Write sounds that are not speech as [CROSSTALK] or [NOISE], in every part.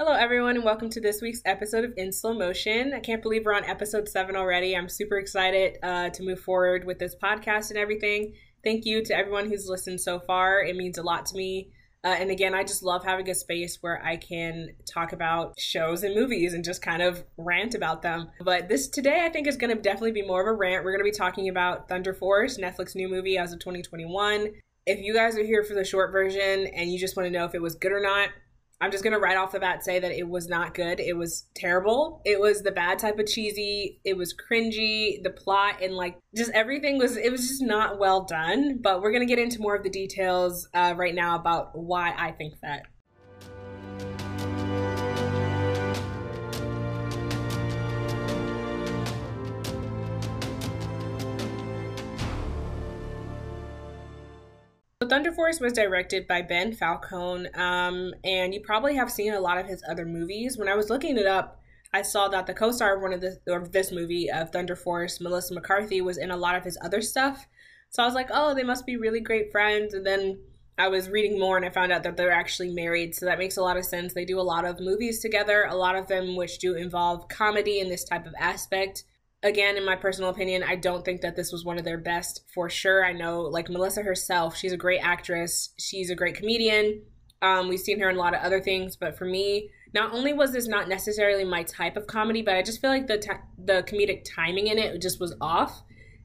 Hello, everyone, and welcome to this week's episode of In Slow Motion. I can't believe we're on episode seven already. I'm super excited uh, to move forward with this podcast and everything. Thank you to everyone who's listened so far. It means a lot to me. Uh, and again, I just love having a space where I can talk about shows and movies and just kind of rant about them. But this today, I think, is going to definitely be more of a rant. We're going to be talking about Thunder Force, Netflix new movie as of 2021. If you guys are here for the short version and you just want to know if it was good or not, I'm just gonna right off the bat say that it was not good. It was terrible. It was the bad type of cheesy. It was cringy. The plot and like just everything was it was just not well done. But we're gonna get into more of the details uh, right now about why I think that. Thunder Force was directed by Ben Falcone, um, and you probably have seen a lot of his other movies. When I was looking it up, I saw that the co-star of one of the of this movie of Thunder Force, Melissa McCarthy, was in a lot of his other stuff. So I was like, oh, they must be really great friends. And then I was reading more and I found out that they're actually married. So that makes a lot of sense. They do a lot of movies together, a lot of them which do involve comedy in this type of aspect again in my personal opinion i don't think that this was one of their best for sure. I know like melissa herself she's a great actress. She's a great comedian. Um, we've seen her in a lot of other things but for me not only was this not necessarily my type of comedy but i just feel like the t- the comedic timing in it just was off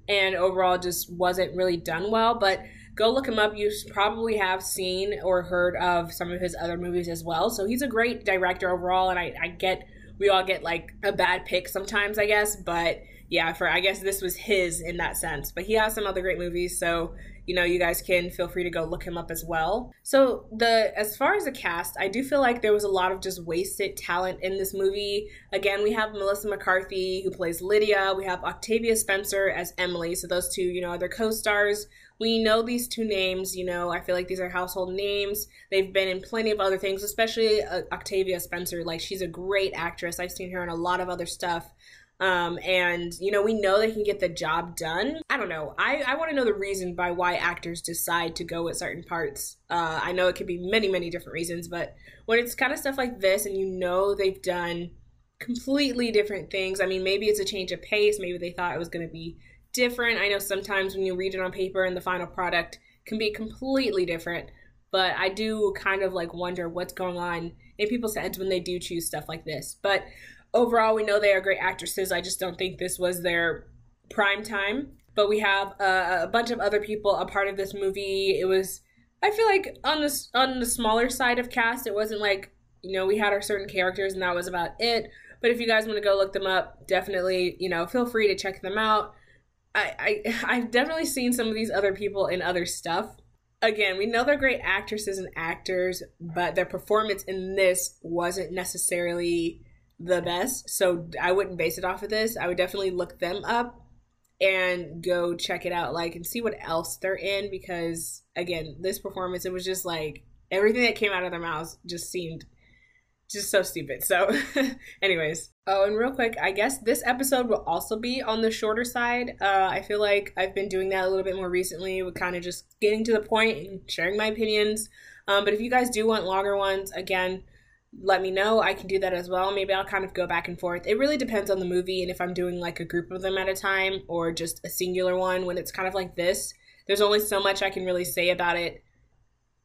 and overall just wasn't really done well but go look him up. You probably have seen or heard of some of his other movies as well. So he's a great director overall and i, I get we all get like a bad pick sometimes, I guess. But yeah, for I guess this was his in that sense. But he has some other great movies, so you know you guys can feel free to go look him up as well. So the as far as the cast, I do feel like there was a lot of just wasted talent in this movie. Again, we have Melissa McCarthy who plays Lydia. We have Octavia Spencer as Emily. So those two, you know, are their co-stars we know these two names. You know, I feel like these are household names. They've been in plenty of other things, especially uh, Octavia Spencer. Like, she's a great actress. I've seen her in a lot of other stuff. Um, and you know, we know they can get the job done. I don't know. I, I want to know the reason by why actors decide to go with certain parts. Uh, I know it could be many, many different reasons, but when it's kind of stuff like this and you know they've done completely different things, I mean, maybe it's a change of pace. Maybe they thought it was going to be different. I know sometimes when you read it on paper and the final product can be completely different, but I do kind of like wonder what's going on in people's heads when they do choose stuff like this. But overall, we know they are great actresses. I just don't think this was their prime time. But we have a, a bunch of other people a part of this movie. It was, I feel like on the on the smaller side of cast, it wasn't like you know we had our certain characters and that was about it. But if you guys want to go look them up, definitely you know feel free to check them out. I, I [LAUGHS] I've definitely seen some of these other people in other stuff. Again, we know they're great actresses and actors, but their performance in this wasn't necessarily the best. So I wouldn't base it off of this. I would definitely look them up and go check it out, like and see what else they're in because again, this performance it was just like everything that came out of their mouths just seemed just so stupid. So, [LAUGHS] anyways. Oh, and real quick, I guess this episode will also be on the shorter side. Uh, I feel like I've been doing that a little bit more recently with kind of just getting to the point and sharing my opinions. Um, but if you guys do want longer ones, again, let me know. I can do that as well. Maybe I'll kind of go back and forth. It really depends on the movie and if I'm doing like a group of them at a time or just a singular one. When it's kind of like this, there's only so much I can really say about it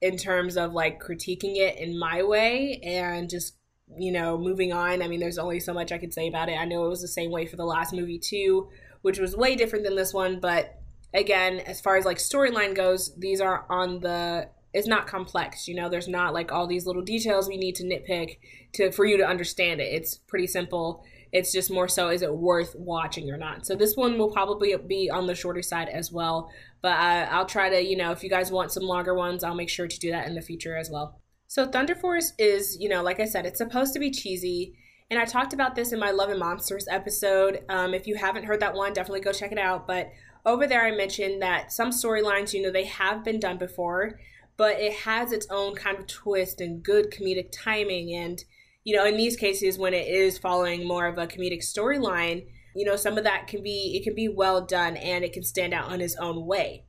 in terms of like critiquing it in my way and just you know moving on i mean there's only so much i could say about it i know it was the same way for the last movie too which was way different than this one but again as far as like storyline goes these are on the it's not complex you know? There's not like all these little details we need to nitpick to for you to understand it. It's pretty simple. It's just more so is it worth watching or not? So this one will probably be on the shorter side as well but uh, i'll try to you know if you guys want some longer ones i'll make sure to do that in the future as well. So thunder force is you know like i said it's supposed to be cheesy and i talked about this in my love and monsters episode. Um, if you haven't heard that one definitely go check it out but over there i mentioned that some storylines you know they have been done before but it has its own kind of twist and good comedic timing and you know, in these cases when it is following more of a comedic storyline, you know, some of that can be it can be well done and it can stand out on its own way.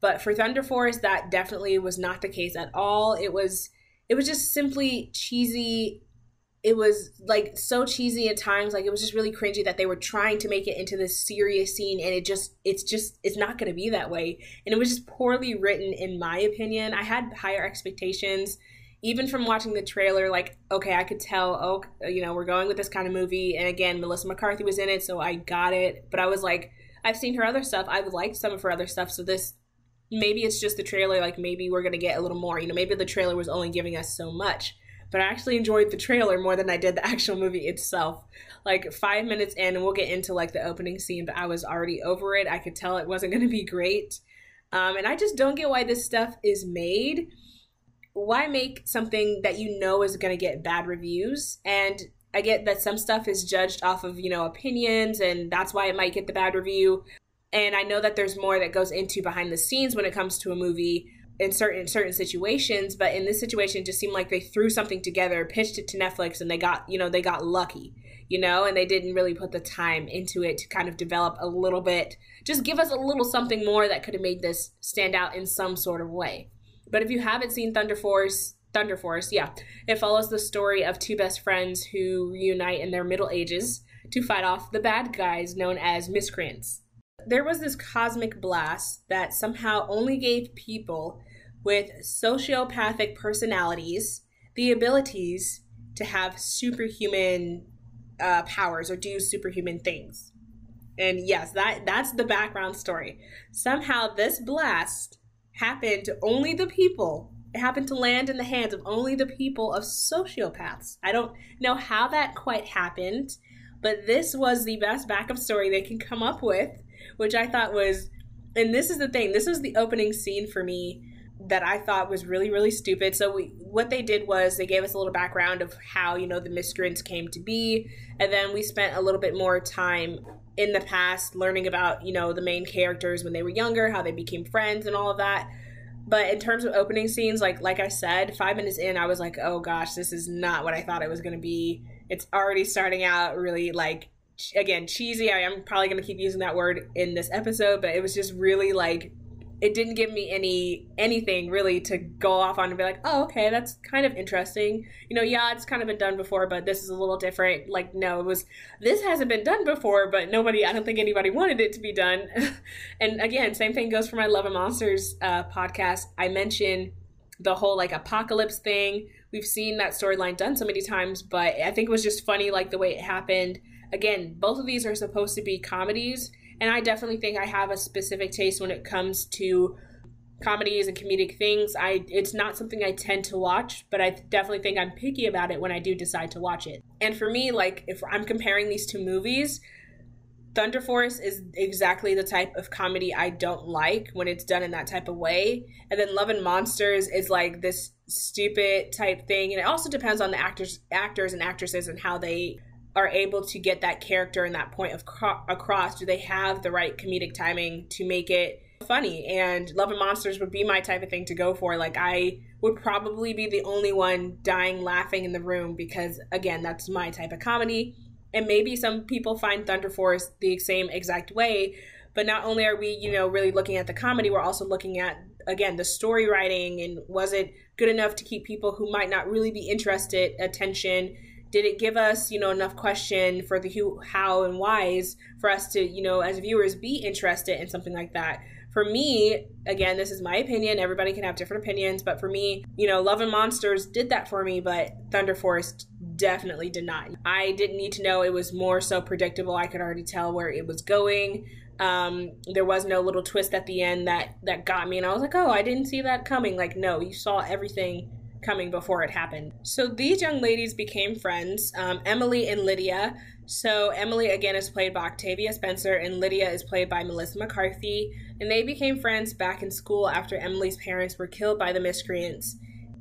But for Thunder Force, that definitely was not the case at all. It was it was just simply cheesy it was like so cheesy at times like it was just really cringy that they were trying to make it into this serious scene and it just it's just it's not going to be that way. And it was just poorly written in my opinion. I had higher expectations even from watching the trailer like okay i could tell oh you know we're going with this kind of movie and again melissa mccarthy was in it so i got it. But i was like i've seen her other stuff. I've liked some of her other stuff so this maybe it's just the trailer like maybe we're going to get a little more. You know maybe the trailer was only giving us so much but I actually enjoyed the trailer more than I did the actual movie itself. Like five minutes in, and we'll get into like the opening scene, but I was already over it. I could tell it wasn't going to be great. Um, and I just don't get why this stuff is made. Why make something that you know is going to get bad reviews? And I get that some stuff is judged off of, you know, opinions, and that's why it might get the bad review. And I know that there's more that goes into behind the scenes when it comes to a movie in certain certain situations but in this situation it just seemed like they threw something together pitched it to netflix and they got you know they got lucky you know and they didn't really put the time into it to kind of develop a little bit just give us a little something more that could have made this stand out in some sort of way. But if you haven't seen thunder force thunder force yeah it follows the story of two best friends who reunite in their middle ages to fight off the bad guys known as miscreants. There was this cosmic blast that somehow only gave people with sociopathic personalities the abilities to have superhuman uh, powers or do superhuman things. And yes, that that's the background story. Somehow this blast happened to only the people. It happened to land in the hands of only the people of sociopaths. I don't know how that quite happened, but this was the best backup story they can come up with which I thought was, and this is the thing, this was the opening scene for me that I thought was really, really stupid. So we, what they did was they gave us a little background of how, you know, the miscreants came to be. And then we spent a little bit more time in the past learning about, you know, the main characters when they were younger, how they became friends and all of that. But in terms of opening scenes, like like I said, five minutes in, I was like, oh gosh, this is not what I thought it was going to be. It's already starting out really like again cheesy. I am probably going to keep using that word in this episode, but it was just really like it didn't give me any anything really to go off on and be like, oh, okay, that's kind of interesting. You know, yeah, it's kind of been done before, but this is a little different. Like, no, it was this hasn't been done before, but nobody, I don't think anybody wanted it to be done. [LAUGHS] and again, same thing goes for my Love and Monsters uh, podcast. I mentioned the whole like apocalypse thing. We've seen that storyline done so many times, but I think it was just funny, like the way it happened Again, both of these are supposed to be comedies, and I definitely think I have a specific taste when it comes to comedies and comedic things. I it's not something I tend to watch, but I definitely think I'm picky about it when I do decide to watch it. And for me, like if I'm comparing these two movies, Thunder Force is exactly the type of comedy I don't like when it's done in that type of way. And then Love and Monsters is like this stupid type thing. And it also depends on the actors actors and actresses and how they are able to get that character and that point of cro- across do they have the right comedic timing to make it funny? And love and monsters would be my type of thing to go for. Like i would probably be the only one dying laughing in the room because again that's my type of comedy. And maybe some people find thunder force the same exact way but not only are we you know really looking at the comedy we're also looking at again the story writing and was it good enough to keep people who might not really be interested attention did it give us you know enough question for the who how and whys for us to you know as viewers be interested in something like that? For me again this is my opinion. Everybody can have different opinions but for me you know love and monsters did that for me but thunder force definitely did not. I didn't need to know. It was more so predictable. I could already tell where it was going. Um, there was no little twist at the end that that got me and i was like oh i didn't see that coming. Like no you saw everything coming before it happened. So these young ladies became friends, um, Emily and Lydia. So Emily again is played by Octavia Spencer, and Lydia is played by Melissa McCarthy. And they became friends back in school after Emily's parents were killed by the miscreants.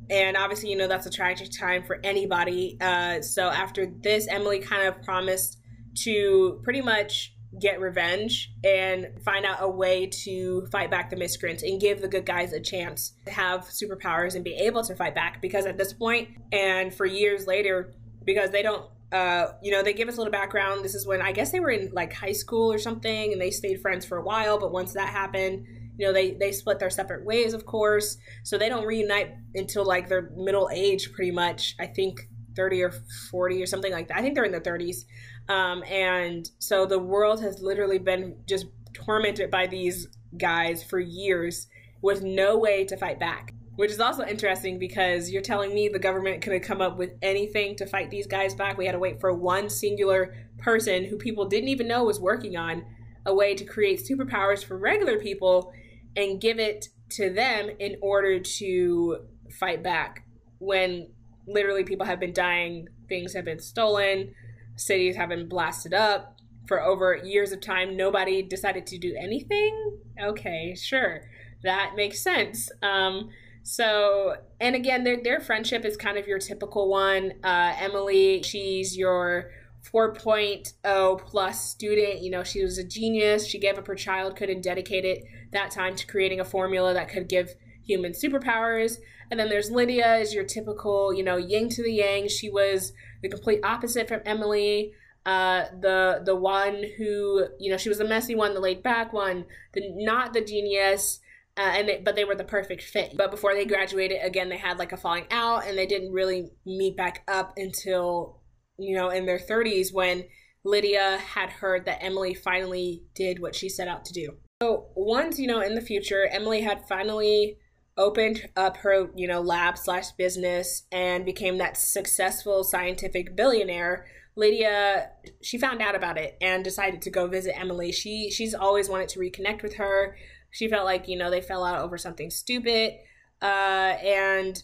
And obviously, you know that's a tragic time for anybody. Uh, so after this, Emily kind of promised to pretty much get revenge and find out a way to fight back the miscreants and give the good guys a chance to have superpowers and be able to fight back because at this point and for years later because they don't uh, you know, they give us a little background. This is when I guess they were in like high school or something, and they stayed friends for a while. But once that happened, you know, they they split their separate ways, of course. So they don't reunite until like their middle age, pretty much. I think 30 or 40 or something like that. I think they're in their 30s. Um, and so the world has literally been just tormented by these guys for years with no way to fight back. Which is also interesting because you're telling me the government could have come up with anything to fight these guys back. We had to wait for one singular person who people didn't even know was working on a way to create superpowers for regular people and give it to them in order to fight back when literally people have been dying, things have been stolen, cities have been blasted up for over years of time. Nobody decided to do anything. Okay, sure, that makes sense. Um, so, and again, their their friendship is kind of your typical one. Uh, Emily, she's your 4.0 plus student. You know, she was a genius. She gave up her childhood and dedicated that time to creating a formula that could give human superpowers. And then there's Lydia, is your typical, you know, yin to the yang. She was the complete opposite from Emily. Uh, the the one who, you know, she was the messy one, the laid back one, the not the genius. Uh, and they, but they were the perfect fit. But before they graduated, again, they had like a falling out, and they didn't really meet back up until you know in their 30s when Lydia had heard that Emily finally did what she set out to do. So once you know in the future, Emily had finally opened up her you know lab slash business and became that successful scientific billionaire lydia she found out about it and decided to go visit emily. She she's always wanted to reconnect with her. She felt like you know they fell out over something stupid. Uh and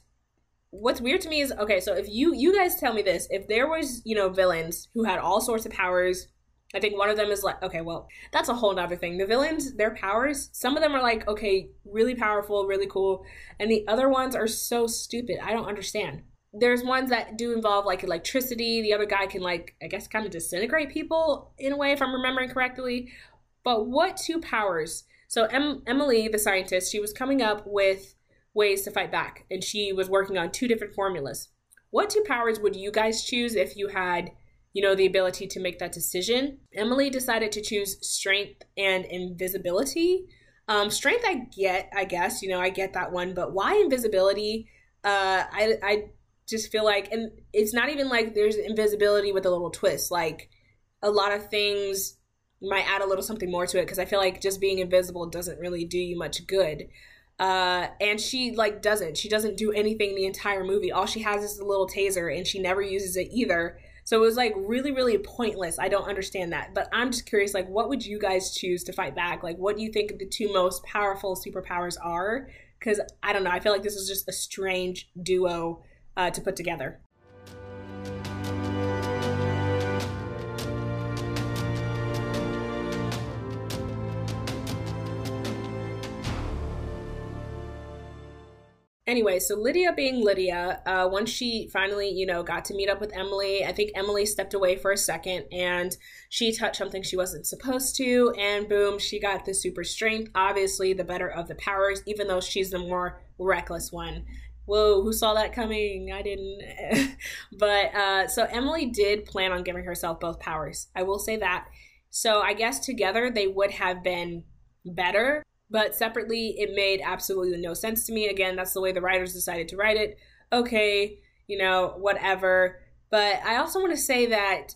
what's weird to me is okay so if you you guys tell me this if there was you know villains who had all sorts of powers I think one of them is like, okay, well, that's a whole nother thing. The villains, their powers, some of them are like, okay, really powerful, really cool. And the other ones are so stupid. I don't understand. There's ones that do involve like electricity. The other guy can, like, I guess, kind of disintegrate people in a way, if I'm remembering correctly. But what two powers? So, em- Emily, the scientist, she was coming up with ways to fight back, and she was working on two different formulas. What two powers would you guys choose if you had you know, the ability to make that decision. Emily decided to choose strength and invisibility. Um, strength, I get, I guess, you know, I get that one, but why invisibility? Uh, I, I just feel like, and it's not even like there's invisibility with a little twist. Like a lot of things might add a little something more to it because I feel like just being invisible doesn't really do you much good. Uh, and she like doesn't. She doesn't do anything the entire movie. All she has is a little taser, and she never uses it either. So it was like really, really pointless. I don't understand that. But I'm just curious, like, what would you guys choose to fight back? Like, what do you think the two most powerful superpowers are? Because I don't know. I feel like this is just a strange duo uh, to put together. Anyway, so Lydia being Lydia, uh, once she finally, you know, got to meet up with Emily, I think Emily stepped away for a second and she touched something she wasn't supposed to, and boom, she got the super strength. Obviously, the better of the powers, even though she's the more reckless one. Whoa, who saw that coming? I didn't. [LAUGHS] but uh, so Emily did plan on giving herself both powers. I will say that. So I guess together they would have been better but separately, it made absolutely no sense to me. Again, that's the way the writers decided to write it. Okay, you know, whatever. But I also want to say that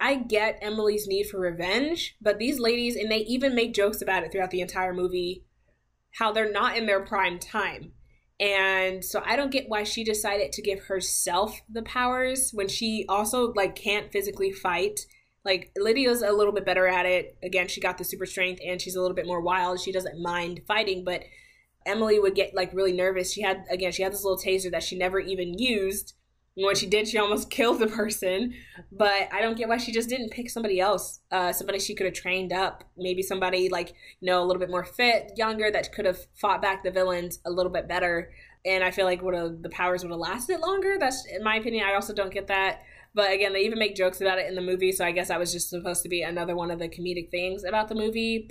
I get Emily's need for revenge, but these ladies, and they even make jokes about it throughout the entire movie, how they're not in their prime time. And so I don't get why she decided to give herself the powers when she also like can't physically fight like Lydia's a little bit better at it. Again, she got the super strength and she's a little bit more wild. She doesn't mind fighting, but Emily would get like really nervous. She had again, she had this little taser that she never even used. And when she did, she almost [LAUGHS] killed the person. But I don't get why she just didn't pick somebody else. Uh, somebody she could have trained up. Maybe somebody like, you know, a little bit more fit, younger, that could have fought back the villains a little bit better. And I feel like would have the powers would have lasted longer. That's in my opinion. I also don't get that. But again, they even make jokes about it in the movie, so I guess that was just supposed to be another one of the comedic things about the movie.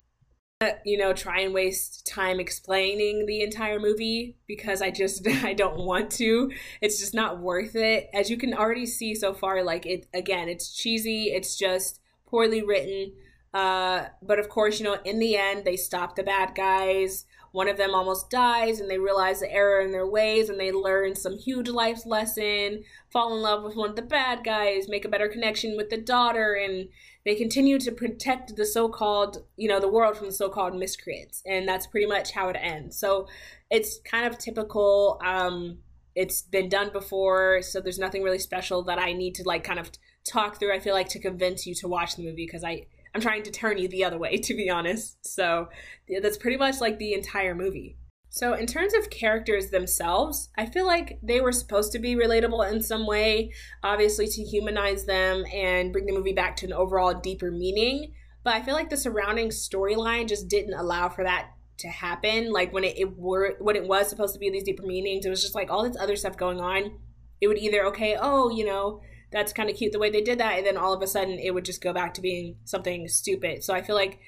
But, you know, try and waste time explaining the entire movie because I just [LAUGHS] I don't want to. It's just not worth it. As you can already see so far, like it again, it's cheesy. It's just poorly written. Uh, but of course, you know, in the end, they stop the bad guys one of them almost dies and they realize the error in their ways and they learn some huge life lesson, fall in love with one of the bad guys, make a better connection with the daughter, and they continue to protect the so-called, you know, the world from the so-called miscreants. And that's pretty much how it ends. So it's kind of typical. Um, it's been done before, so there's nothing really special that I need to like kind of talk through. I feel like to convince you to watch the movie because I I'm trying to turn you the other way, [LAUGHS] to be honest. So that's pretty much like the entire movie. So, in terms of characters themselves, I feel like they were supposed to be relatable in some way, obviously, to humanize them and bring the movie back to an overall deeper meaning. But I feel like the surrounding storyline just didn't allow for that to happen. Like when it, it were when it was supposed to be these deeper meanings, it was just like all this other stuff going on. It would either okay, oh, you know, that's kind of cute the way they did that, and then all of a sudden it would just go back to being something stupid. So I feel like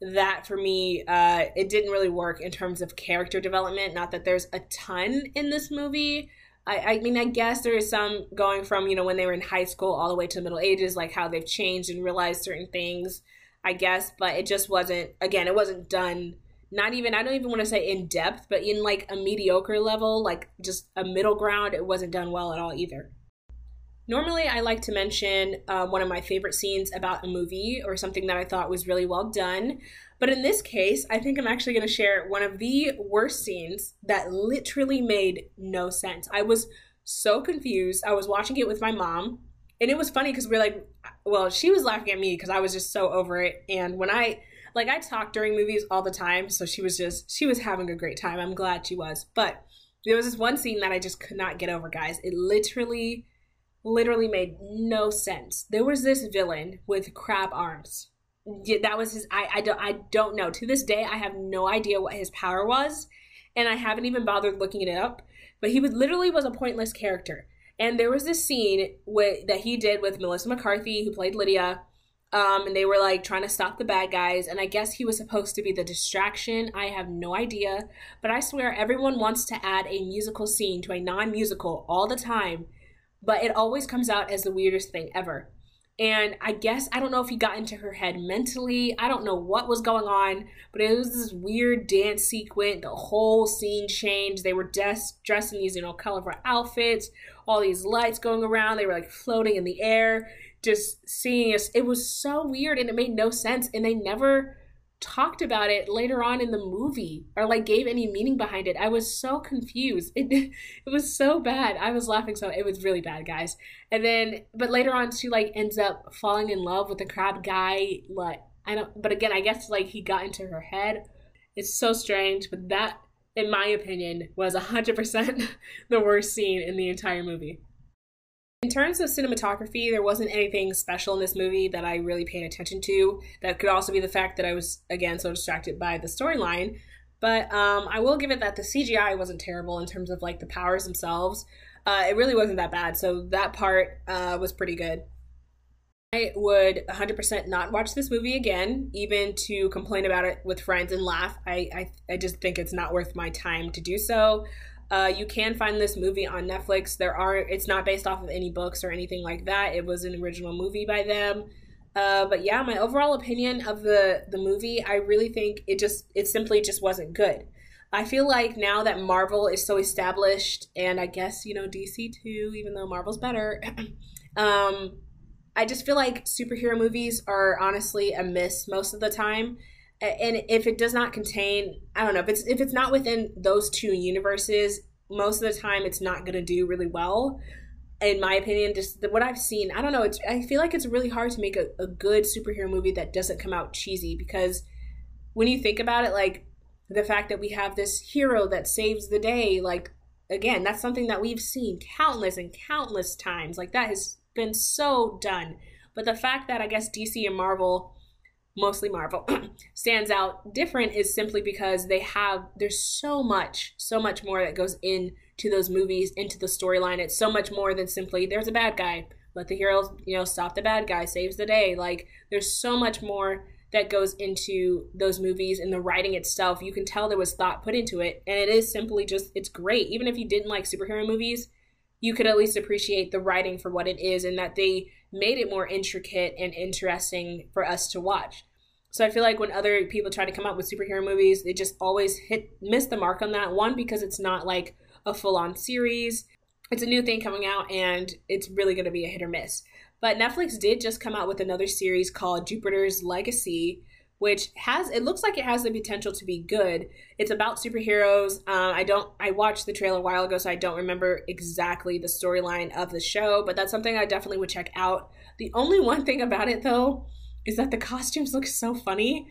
that for me, uh, it didn't really work in terms of character development. Not that there's a ton in this movie. I, I mean, I guess there is some going from, you know, when they were in high school all the way to the Middle Ages, like how they've changed and realized certain things, I guess, but it just wasn't, again, it wasn't done, not even, I don't even want to say in depth, but in like a mediocre level, like just a middle ground, it wasn't done well at all either. Normally, I like to mention uh, one of my favorite scenes about a movie or something that I thought was really well done. But in this case, I think I'm actually going to share one of the worst scenes that literally made no sense. I was so confused. I was watching it with my mom, and it was funny because we are like, well, she was laughing at me because I was just so over it. And when I, like, I talk during movies all the time, so she was just, she was having a great time. I'm glad she was. But there was this one scene that I just could not get over, guys. It literally literally made no sense. There was this villain with crab arms. That was his. I, I don't. I don't know. To this day, I have no idea what his power was, and I haven't even bothered looking it up. But he was literally was a pointless character. And there was this scene with, that he did with Melissa McCarthy, who played Lydia. Um, and they were like trying to stop the bad guys. And I guess he was supposed to be the distraction. I have no idea. But I swear, everyone wants to add a musical scene to a non musical all the time but it always comes out as the weirdest thing ever. And I guess I don't know if he got into her head mentally. I don't know what was going on, but it was this weird dance sequence. The whole scene changed. They were dressed dressed in these, you know, colorful outfits, all these lights going around. They were like floating in the air, just seeing us. It was so weird and it made no sense. And they never talked about it later on in the movie or like gave any meaning behind it. I was so confused. [LAUGHS] It it was so bad. I was laughing so it was really bad, guys. And then but later on she like ends up falling in love with the crab guy. Like I don't but again, I guess like he got into her head. It's so strange, but that in my opinion was 100% [LAUGHS] the worst scene in the entire movie. In terms of cinematography, there wasn't anything special in this movie that I really paid attention to. That could also be the fact that I was, again, so distracted by the storyline. But um, I will give it that the CGI wasn't terrible in terms of like the powers themselves. Uh, it really wasn't that bad. So that part uh, was pretty good. I would 100% not watch this movie again, even to complain about it with friends and laugh. I, I, I just think it's not worth my time to do so. Uh, you can find this movie on Netflix. There are it's not based off of any books or anything like that. It was an original movie by them. Uh, but yeah, my overall opinion of the the movie, I really think it just it simply just wasn't good. I feel like now that Marvel is so established, and I guess you know DC too, even though Marvel's better. [CLEARS THROAT] um, I just feel like superhero movies are honestly a miss most of the time and if it does not contain i don't know if it's if it's not within those two universes most of the time it's not going to do really well in my opinion. Just what i've seen i don't know it's i feel like it's really hard to make a, a good superhero movie that doesn't come out cheesy because when you think about it like the fact that we have this hero that saves the day like again that's something that we've seen countless and countless times. Like that has been so done. But the fact that i guess dc and marvel mostly Marvel, [CLEARS THROAT] stands out different is simply because they have there's so much, so much more that goes into those movies, into the storyline. It's so much more than simply there's a bad guy, let the heroes, you know, stop the bad guy, saves the day. Like there's so much more that goes into those movies and the writing itself. You can tell there was thought put into it, and it is simply just it's great. Even if you didn't like superhero movies, you could at least appreciate the writing for what it is and that they made it more intricate and interesting for us to watch. So I feel like when other people try to come up with superhero movies, they just always hit miss the mark on that one because it's not like a full on series. It's a new thing coming out and it's really going to be a hit or miss. But Netflix did just come out with another series called Jupiter's Legacy, which has it looks like it has the potential to be good. It's about superheroes. Um, I don't I watched the trailer a while ago, so I don't remember exactly the storyline of the show, but that's something I definitely would check out. The only one thing about it though is that the costumes look so funny.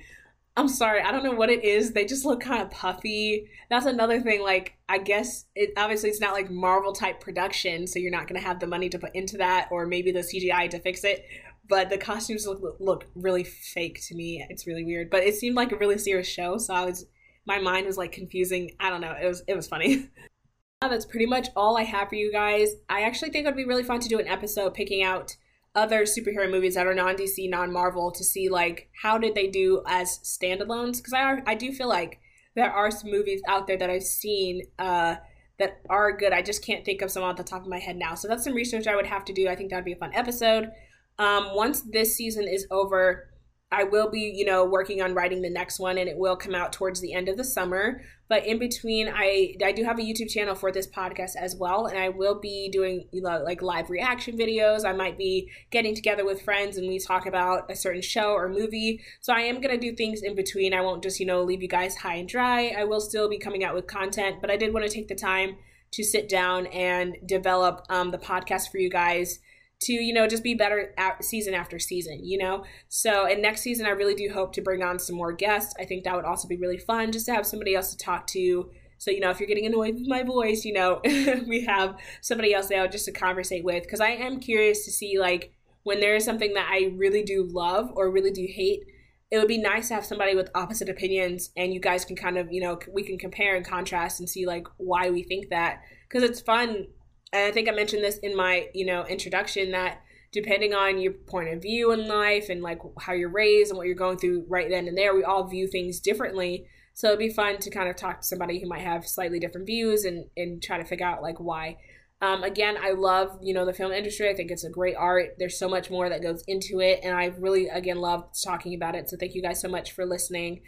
I'm sorry, I don't know what it is. They just look kind of puffy. That's another thing. Like, I guess it obviously it's not like Marvel type production, so you're not going to have the money to put into that, or maybe the CGI to fix it but the costumes look look really fake to me. It's really weird, but it seemed like a really serious show, so I was my mind was like confusing. I don't know. It was it was funny. [LAUGHS] That's pretty much all I have for you guys. I actually think it would be really fun to do an episode picking out other superhero movies that are non DC, non Marvel to see like how did they do as standalones because I I do feel like there are some movies out there that I've seen uh, that are good. I just can't think of some off the top of my head now. So that's some research I would have to do. I think that would be a fun episode. Um, once this season is over, I will be, you know, working on writing the next one, and it will come out towards the end of the summer. But in between, I I do have a YouTube channel for this podcast as well, and I will be doing, you know, like live reaction videos. I might be getting together with friends and we talk about a certain show or movie. So I am gonna do things in between. I won't just, you know, leave you guys high and dry. I will still be coming out with content, but I did want to take the time to sit down and develop um, the podcast for you guys to you know just be better at season after season you know? So and next season i really do hope to bring on some more guests. I think that would also be really fun just to have somebody else to talk to. So you know if you're getting annoyed with my voice you know [LAUGHS] we have somebody else there just to conversate with. Because i am curious to see like when there is something that i really do love or really do hate it would be nice to have somebody with opposite opinions and you guys can kind of you know we can compare and contrast and see like why we think that. Because it's fun and I think I mentioned this in my, you know, introduction that depending on your point of view in life and like how you're raised and what you're going through right then and there, we all view things differently. So it'd be fun to kind of talk to somebody who might have slightly different views and and try to figure out like why. Um, again, I love you know the film industry. I think it's a great art. There's so much more that goes into it, and I really again love talking about it. So thank you guys so much for listening,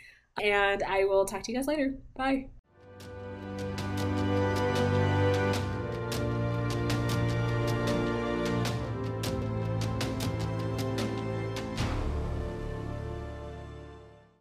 and I will talk to you guys later. Bye.